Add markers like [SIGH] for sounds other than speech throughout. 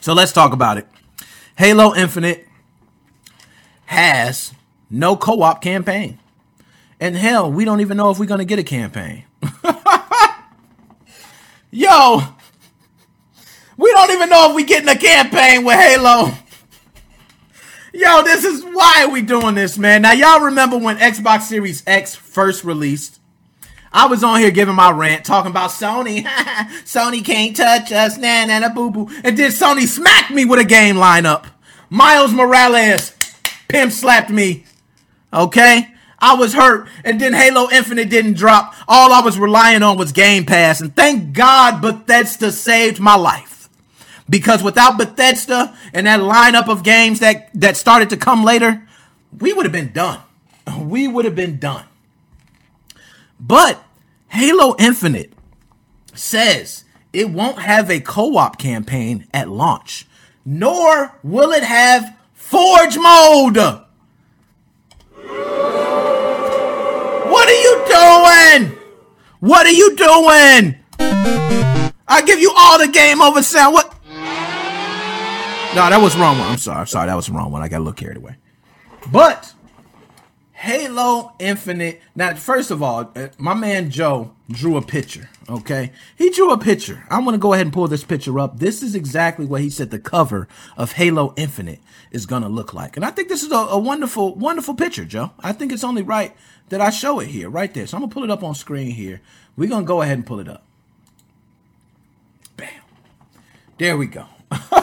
So let's talk about it. Halo Infinite has no co-op campaign. And hell, we don't even know if we're going to get a campaign. [LAUGHS] Yo, we don't even know if we're getting a campaign with Halo. [LAUGHS] Yo, this is why we doing this, man. Now y'all remember when Xbox Series X first released? I was on here giving my rant, talking about Sony. [LAUGHS] Sony can't touch us, na na na boo boo. And then Sony smacked me with a game lineup. Miles Morales pimp slapped me. Okay? I was hurt, and then Halo Infinite didn't drop. All I was relying on was Game Pass, and thank God Bethesda saved my life. Because without Bethesda and that lineup of games that, that started to come later, we would have been done. We would have been done. But Halo Infinite says it won't have a co op campaign at launch, nor will it have Forge mode. What are you doing? What are you doing? I give you all the game over sound. What? No, that was wrong one. I'm sorry. I'm sorry. That was the wrong one. I got a little carried away. But Halo Infinite. Now, first of all, uh, my man Joe drew a picture. Okay, he drew a picture. I'm gonna go ahead and pull this picture up. This is exactly what he said the cover of Halo Infinite is gonna look like, and I think this is a, a wonderful, wonderful picture, Joe. I think it's only right that I show it here, right there. So I'm gonna pull it up on screen here. We're gonna go ahead and pull it up. Bam. There we go. [LAUGHS]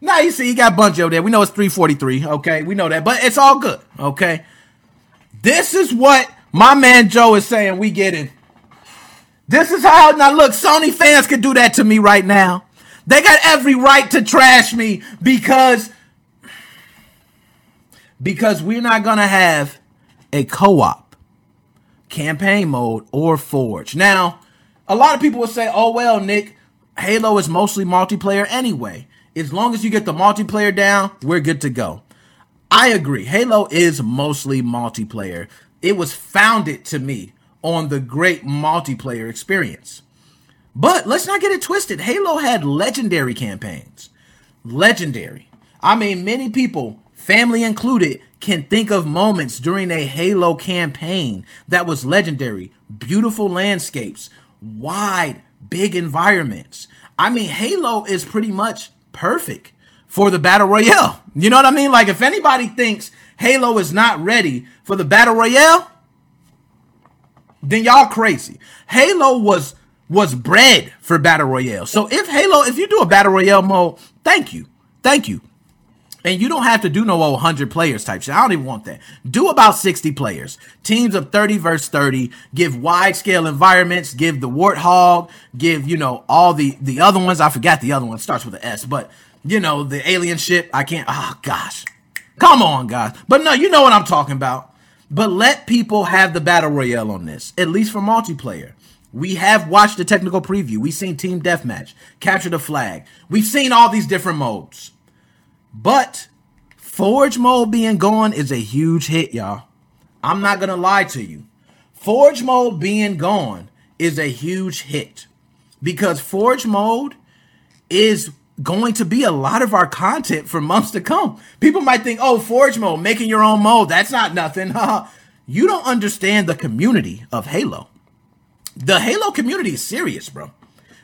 Now you see, you got Bungie there. We know it's 343. Okay, we know that, but it's all good. Okay, this is what my man Joe is saying. We get it. This is how now look. Sony fans can do that to me right now. They got every right to trash me because because we're not gonna have a co-op campaign mode or Forge. Now, a lot of people will say, "Oh well, Nick, Halo is mostly multiplayer anyway." As long as you get the multiplayer down, we're good to go. I agree. Halo is mostly multiplayer. It was founded to me on the great multiplayer experience. But let's not get it twisted. Halo had legendary campaigns. Legendary. I mean, many people, family included, can think of moments during a Halo campaign that was legendary. Beautiful landscapes, wide, big environments. I mean, Halo is pretty much perfect for the battle royale. You know what I mean? Like if anybody thinks Halo is not ready for the battle royale, then y'all crazy. Halo was was bred for battle royale. So if Halo, if you do a battle royale mode, thank you, thank you. And you don't have to do no 100 players type shit. I don't even want that. Do about 60 players. Teams of 30 versus 30. Give wide scale environments. Give the Warthog. Give, you know, all the, the other ones. I forgot the other one. Starts with an S. But, you know, the alien ship. I can't. Oh, gosh. Come on, guys. But no, you know what I'm talking about. But let people have the battle royale on this, at least for multiplayer. We have watched the technical preview. We've seen team deathmatch, capture the flag. We've seen all these different modes. But Forge mode being gone is a huge hit, y'all. I'm not gonna lie to you. Forge mode being gone is a huge hit because Forge mode is going to be a lot of our content for months to come. People might think, oh, Forge mode, making your own mode, that's not nothing. [LAUGHS] you don't understand the community of Halo. The Halo community is serious, bro.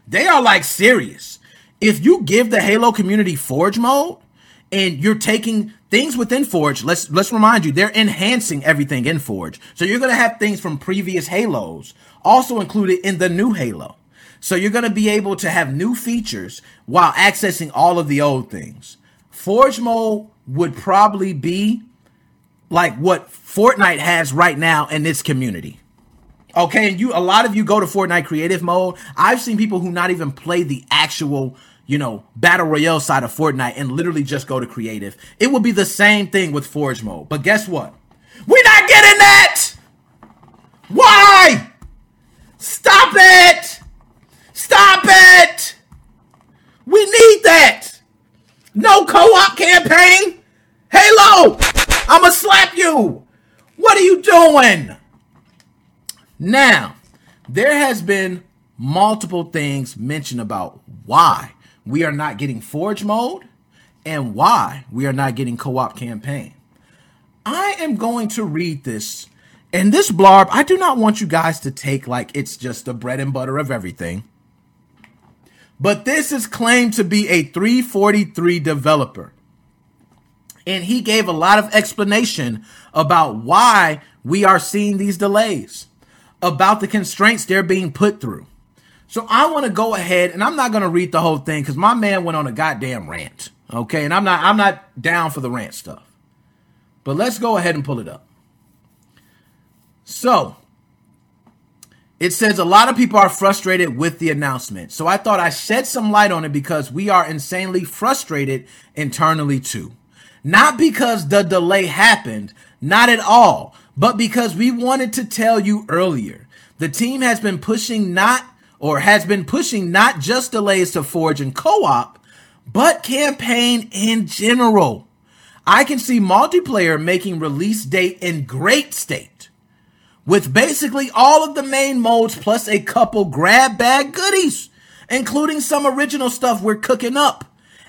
They are like serious. If you give the Halo community Forge mode, and you're taking things within Forge. Let's let's remind you, they're enhancing everything in Forge. So you're gonna have things from previous Halos also included in the new Halo. So you're gonna be able to have new features while accessing all of the old things. Forge mode would probably be like what Fortnite has right now in its community. Okay, and you a lot of you go to Fortnite creative mode. I've seen people who not even play the actual you know, battle royale side of Fortnite and literally just go to creative. It would be the same thing with Forge mode. But guess what? We're not getting that! Why? Stop it! Stop it! We need that! No co-op campaign! Halo! I'ma slap you! What are you doing? Now, there has been multiple things mentioned about why we are not getting Forge mode and why we are not getting co op campaign. I am going to read this. And this blarb, I do not want you guys to take like it's just the bread and butter of everything. But this is claimed to be a 343 developer. And he gave a lot of explanation about why we are seeing these delays, about the constraints they're being put through. So I want to go ahead and I'm not going to read the whole thing because my man went on a goddamn rant. Okay. And I'm not, I'm not down for the rant stuff. But let's go ahead and pull it up. So it says a lot of people are frustrated with the announcement. So I thought I shed some light on it because we are insanely frustrated internally too. Not because the delay happened, not at all, but because we wanted to tell you earlier. The team has been pushing not or has been pushing not just delays to Forge and co-op, but campaign in general. I can see multiplayer making release date in great state with basically all of the main modes plus a couple grab bag goodies, including some original stuff we're cooking up.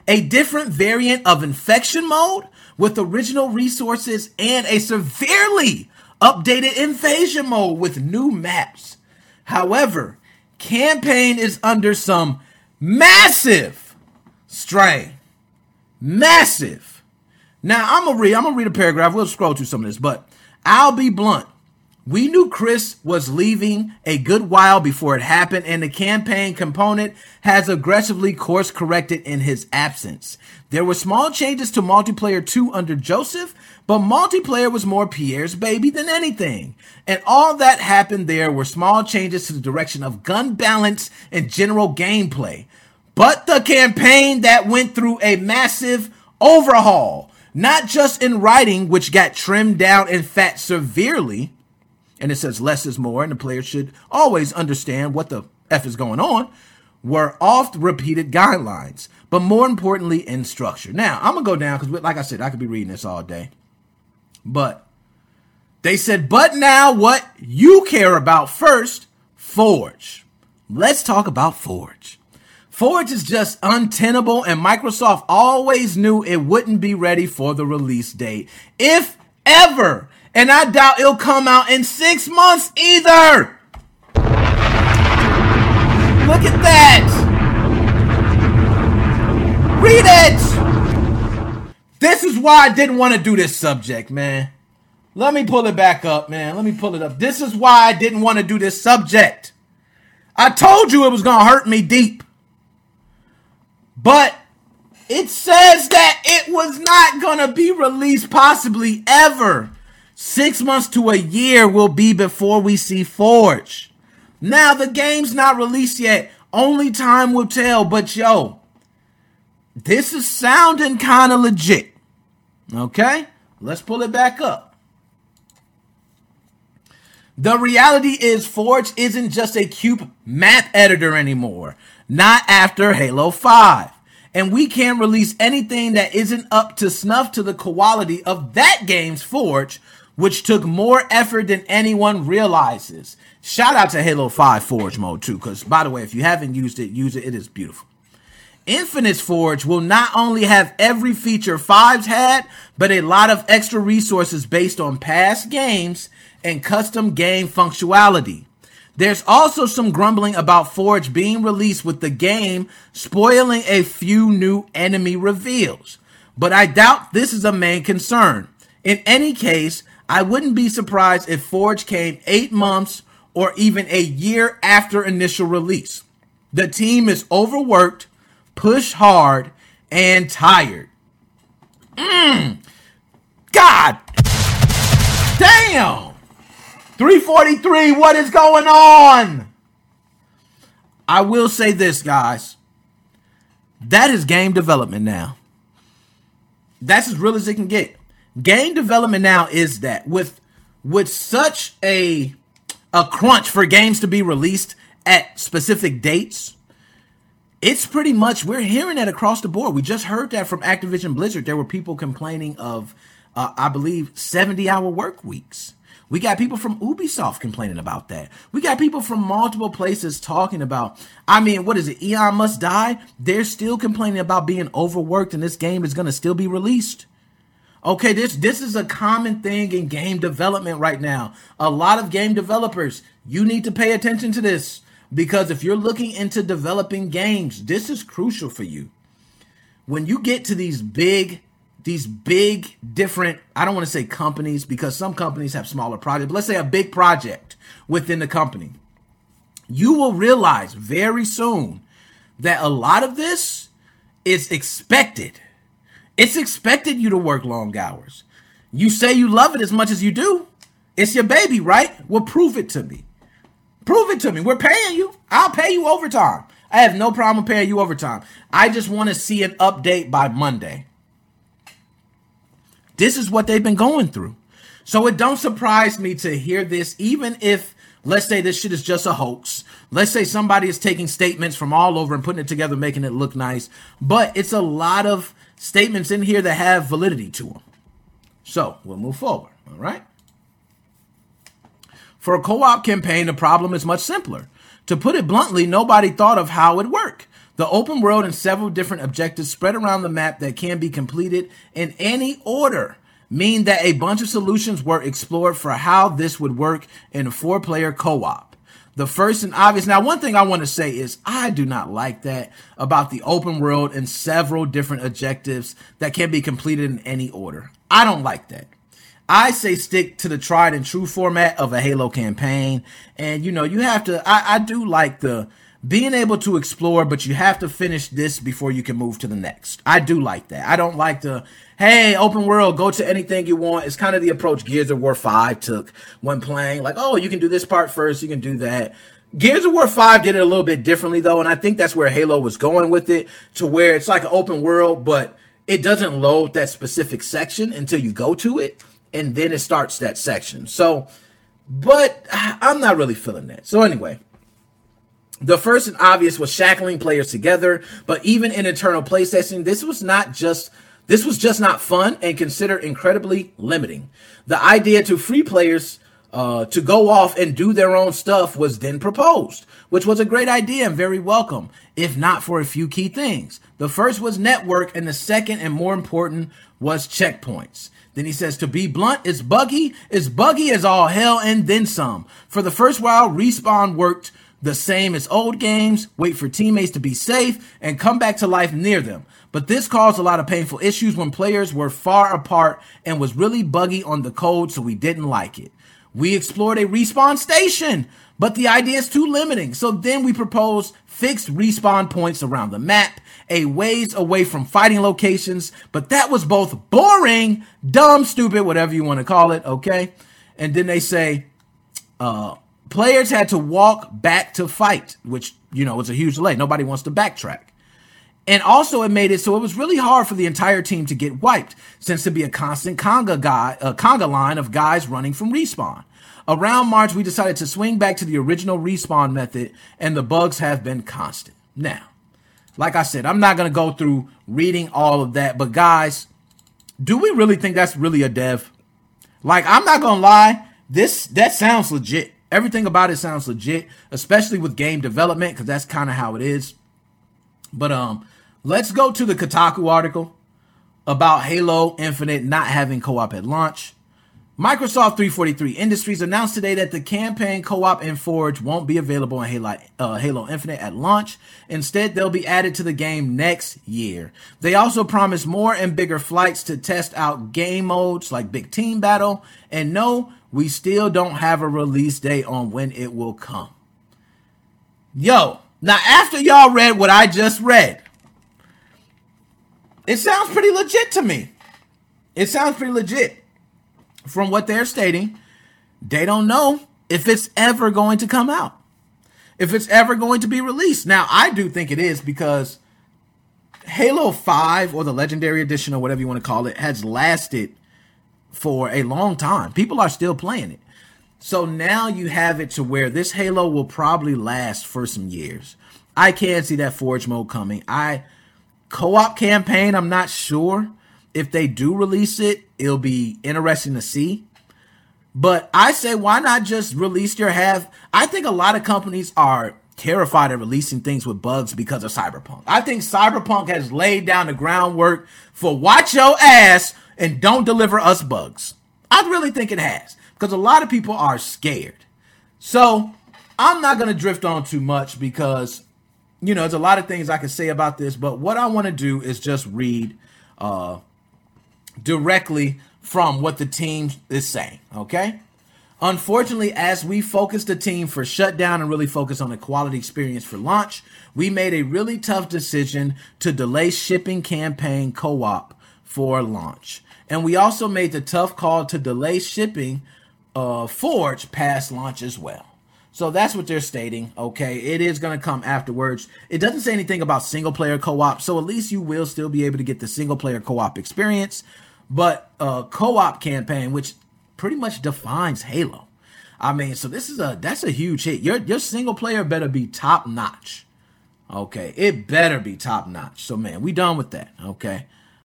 A different variant of infection mode with original resources and a severely updated invasion mode with new maps. However, campaign is under some massive strain. Massive. Now I'm gonna read. I'm gonna read a paragraph. We'll scroll through some of this, but I'll be blunt. We knew Chris was leaving a good while before it happened, and the campaign component has aggressively course corrected in his absence. There were small changes to multiplayer 2 under Joseph, but multiplayer was more Pierre's baby than anything. And all that happened there were small changes to the direction of gun balance and general gameplay. But the campaign that went through a massive overhaul, not just in writing, which got trimmed down in fat severely, and it says less is more, and the player should always understand what the F is going on, were oft repeated guidelines, but more importantly, in structure. Now, I'm gonna go down because, like I said, I could be reading this all day. But they said, but now what you care about first, Forge. Let's talk about Forge. Forge is just untenable, and Microsoft always knew it wouldn't be ready for the release date, if ever. And I doubt it'll come out in six months either. Look at that. Read it. This is why I didn't want to do this subject, man. Let me pull it back up, man. Let me pull it up. This is why I didn't want to do this subject. I told you it was going to hurt me deep. But it says that it was not going to be released possibly ever. Six months to a year will be before we see Forge. Now, the game's not released yet. Only time will tell. But yo, this is sounding kind of legit. Okay? Let's pull it back up. The reality is Forge isn't just a cube map editor anymore. Not after Halo 5. And we can't release anything that isn't up to snuff to the quality of that game's Forge which took more effort than anyone realizes. Shout out to Halo 5 Forge mode too, because by the way, if you haven't used it, use it. It is beautiful. Infinite's Forge will not only have every feature Fives had, but a lot of extra resources based on past games and custom game functionality. There's also some grumbling about Forge being released with the game spoiling a few new enemy reveals, but I doubt this is a main concern. In any case, I wouldn't be surprised if Forge came eight months or even a year after initial release. The team is overworked, pushed hard, and tired. Mmm. God damn. 343, what is going on? I will say this, guys. That is game development now. That's as real as it can get. Game development now is that with with such a a crunch for games to be released at specific dates, it's pretty much we're hearing that across the board. We just heard that from Activision Blizzard. There were people complaining of, uh, I believe, seventy hour work weeks. We got people from Ubisoft complaining about that. We got people from multiple places talking about, I mean, what is it? Aeon Must Die? They're still complaining about being overworked and this game is going to still be released. Okay, this this is a common thing in game development right now. A lot of game developers, you need to pay attention to this because if you're looking into developing games, this is crucial for you. When you get to these big these big different i don't want to say companies because some companies have smaller projects but let's say a big project within the company. You will realize very soon that a lot of this is expected. It's expected you to work long hours. You say you love it as much as you do. It's your baby right? Well prove it to me prove it to me we're paying you i'll pay you overtime i have no problem paying you overtime i just want to see an update by monday this is what they've been going through. So it don't surprise me to hear this, even if let's say this shit is just a hoax. Let's say somebody is taking statements from all over and putting it together, making it look nice. But it's a lot of statements in here that have validity to them. So we'll move forward. All right. For a co op campaign, the problem is much simpler. To put it bluntly, nobody thought of how it worked. The open world and several different objectives spread around the map that can be completed in any order mean that a bunch of solutions were explored for how this would work in a four player co op. The first and obvious. Now, one thing I want to say is I do not like that about the open world and several different objectives that can be completed in any order. I don't like that. I say stick to the tried and true format of a Halo campaign. And you know, you have to, I, I do like the, being able to explore, but you have to finish this before you can move to the next. I do like that. I don't like the, hey, open world, go to anything you want. It's kind of the approach Gears of War 5 took when playing. Like, oh, you can do this part first, you can do that. Gears of War 5 did it a little bit differently though, and I think that's where Halo was going with it, to where it's like an open world, but it doesn't load that specific section until you go to it, and then it starts that section. So, but I'm not really feeling that. So anyway, the first and obvious was shackling players together, but even in internal playtesting, this was not just this was just not fun and considered incredibly limiting. The idea to free players uh, to go off and do their own stuff was then proposed, which was a great idea and very welcome, if not for a few key things. The first was network, and the second and more important was checkpoints. Then he says, to be blunt, it's buggy, it's buggy as all hell and then some. For the first while, Respawn worked the same as old games, wait for teammates to be safe, and come back to life near them. But this caused a lot of painful issues when players were far apart and was really buggy on the code, so we didn't like it. We explored a respawn station, but the idea is too limiting. So then we proposed fixed respawn points around the map, a ways away from fighting locations, but that was both boring, dumb, stupid, whatever you want to call it, okay? And then they say, uh, players had to walk back to fight, which, you know, was a huge delay. Nobody wants to backtrack. And also it made it so it was really hard for the entire team to get wiped, since to be a constant conga guy, a conga line of guys running from respawn. Around March, we decided to swing back to the original respawn method, and the bugs have been constant. Now, like I said, I'm not going to go through reading all of that, but guys, do we really think that's really a dev? Like, I'm not going to lie, this, that sounds legit. Everything about it sounds legit, especially with game development, because that's kind of how it is. But um, let's go to the Kotaku article about Halo Infinite not having co-op at launch. Microsoft 343 Industries announced today that the campaign co-op and Forge won't be available in Halo, uh, Halo Infinite at launch. Instead, they'll be added to the game next year. They also promise more and bigger flights to test out game modes like Big Team Battle. And no, we still don't have a release date on when it will come. Yo, now after y'all read what I just read, it sounds pretty legit to me. It sounds pretty legit. From what they're stating, they don't know if it's ever going to come out, if it's ever going to be released. Now, I do think it is because Halo 5 or the Legendary Edition or whatever you want to call it has lasted for a long time. People are still playing it. So now you have it to where this Halo will probably last for some years. I can see that Forge mode coming. I co-op campaign, I'm not sure if they do release it, it'll be interesting to see. But I say, why not just release your half? I think a lot of companies are terrified of releasing things with bugs because of Cyberpunk. I think Cyberpunk has laid down the groundwork for watch your ass and don't deliver us bugs. I really think it has because a lot of people are scared. So I'm not going to drift on too much because, you know, there's a lot of things I can say about this, but what I want to do is just read uh, directly from what the team is saying, okay? Unfortunately, as we focused the team for shutdown and really focus on the quality experience for launch, we made a really tough decision to delay shipping campaign co op for launch. And we also made the tough call to delay shipping uh, Forge past launch as well. So that's what they're stating. Okay, it is going to come afterwards. It doesn't say anything about single player co op, so at least you will still be able to get the single player co op experience. But uh, co op campaign, which pretty much defines Halo. I mean, so this is a that's a huge hit. Your your single player better be top notch. Okay, it better be top notch. So man, we done with that. Okay.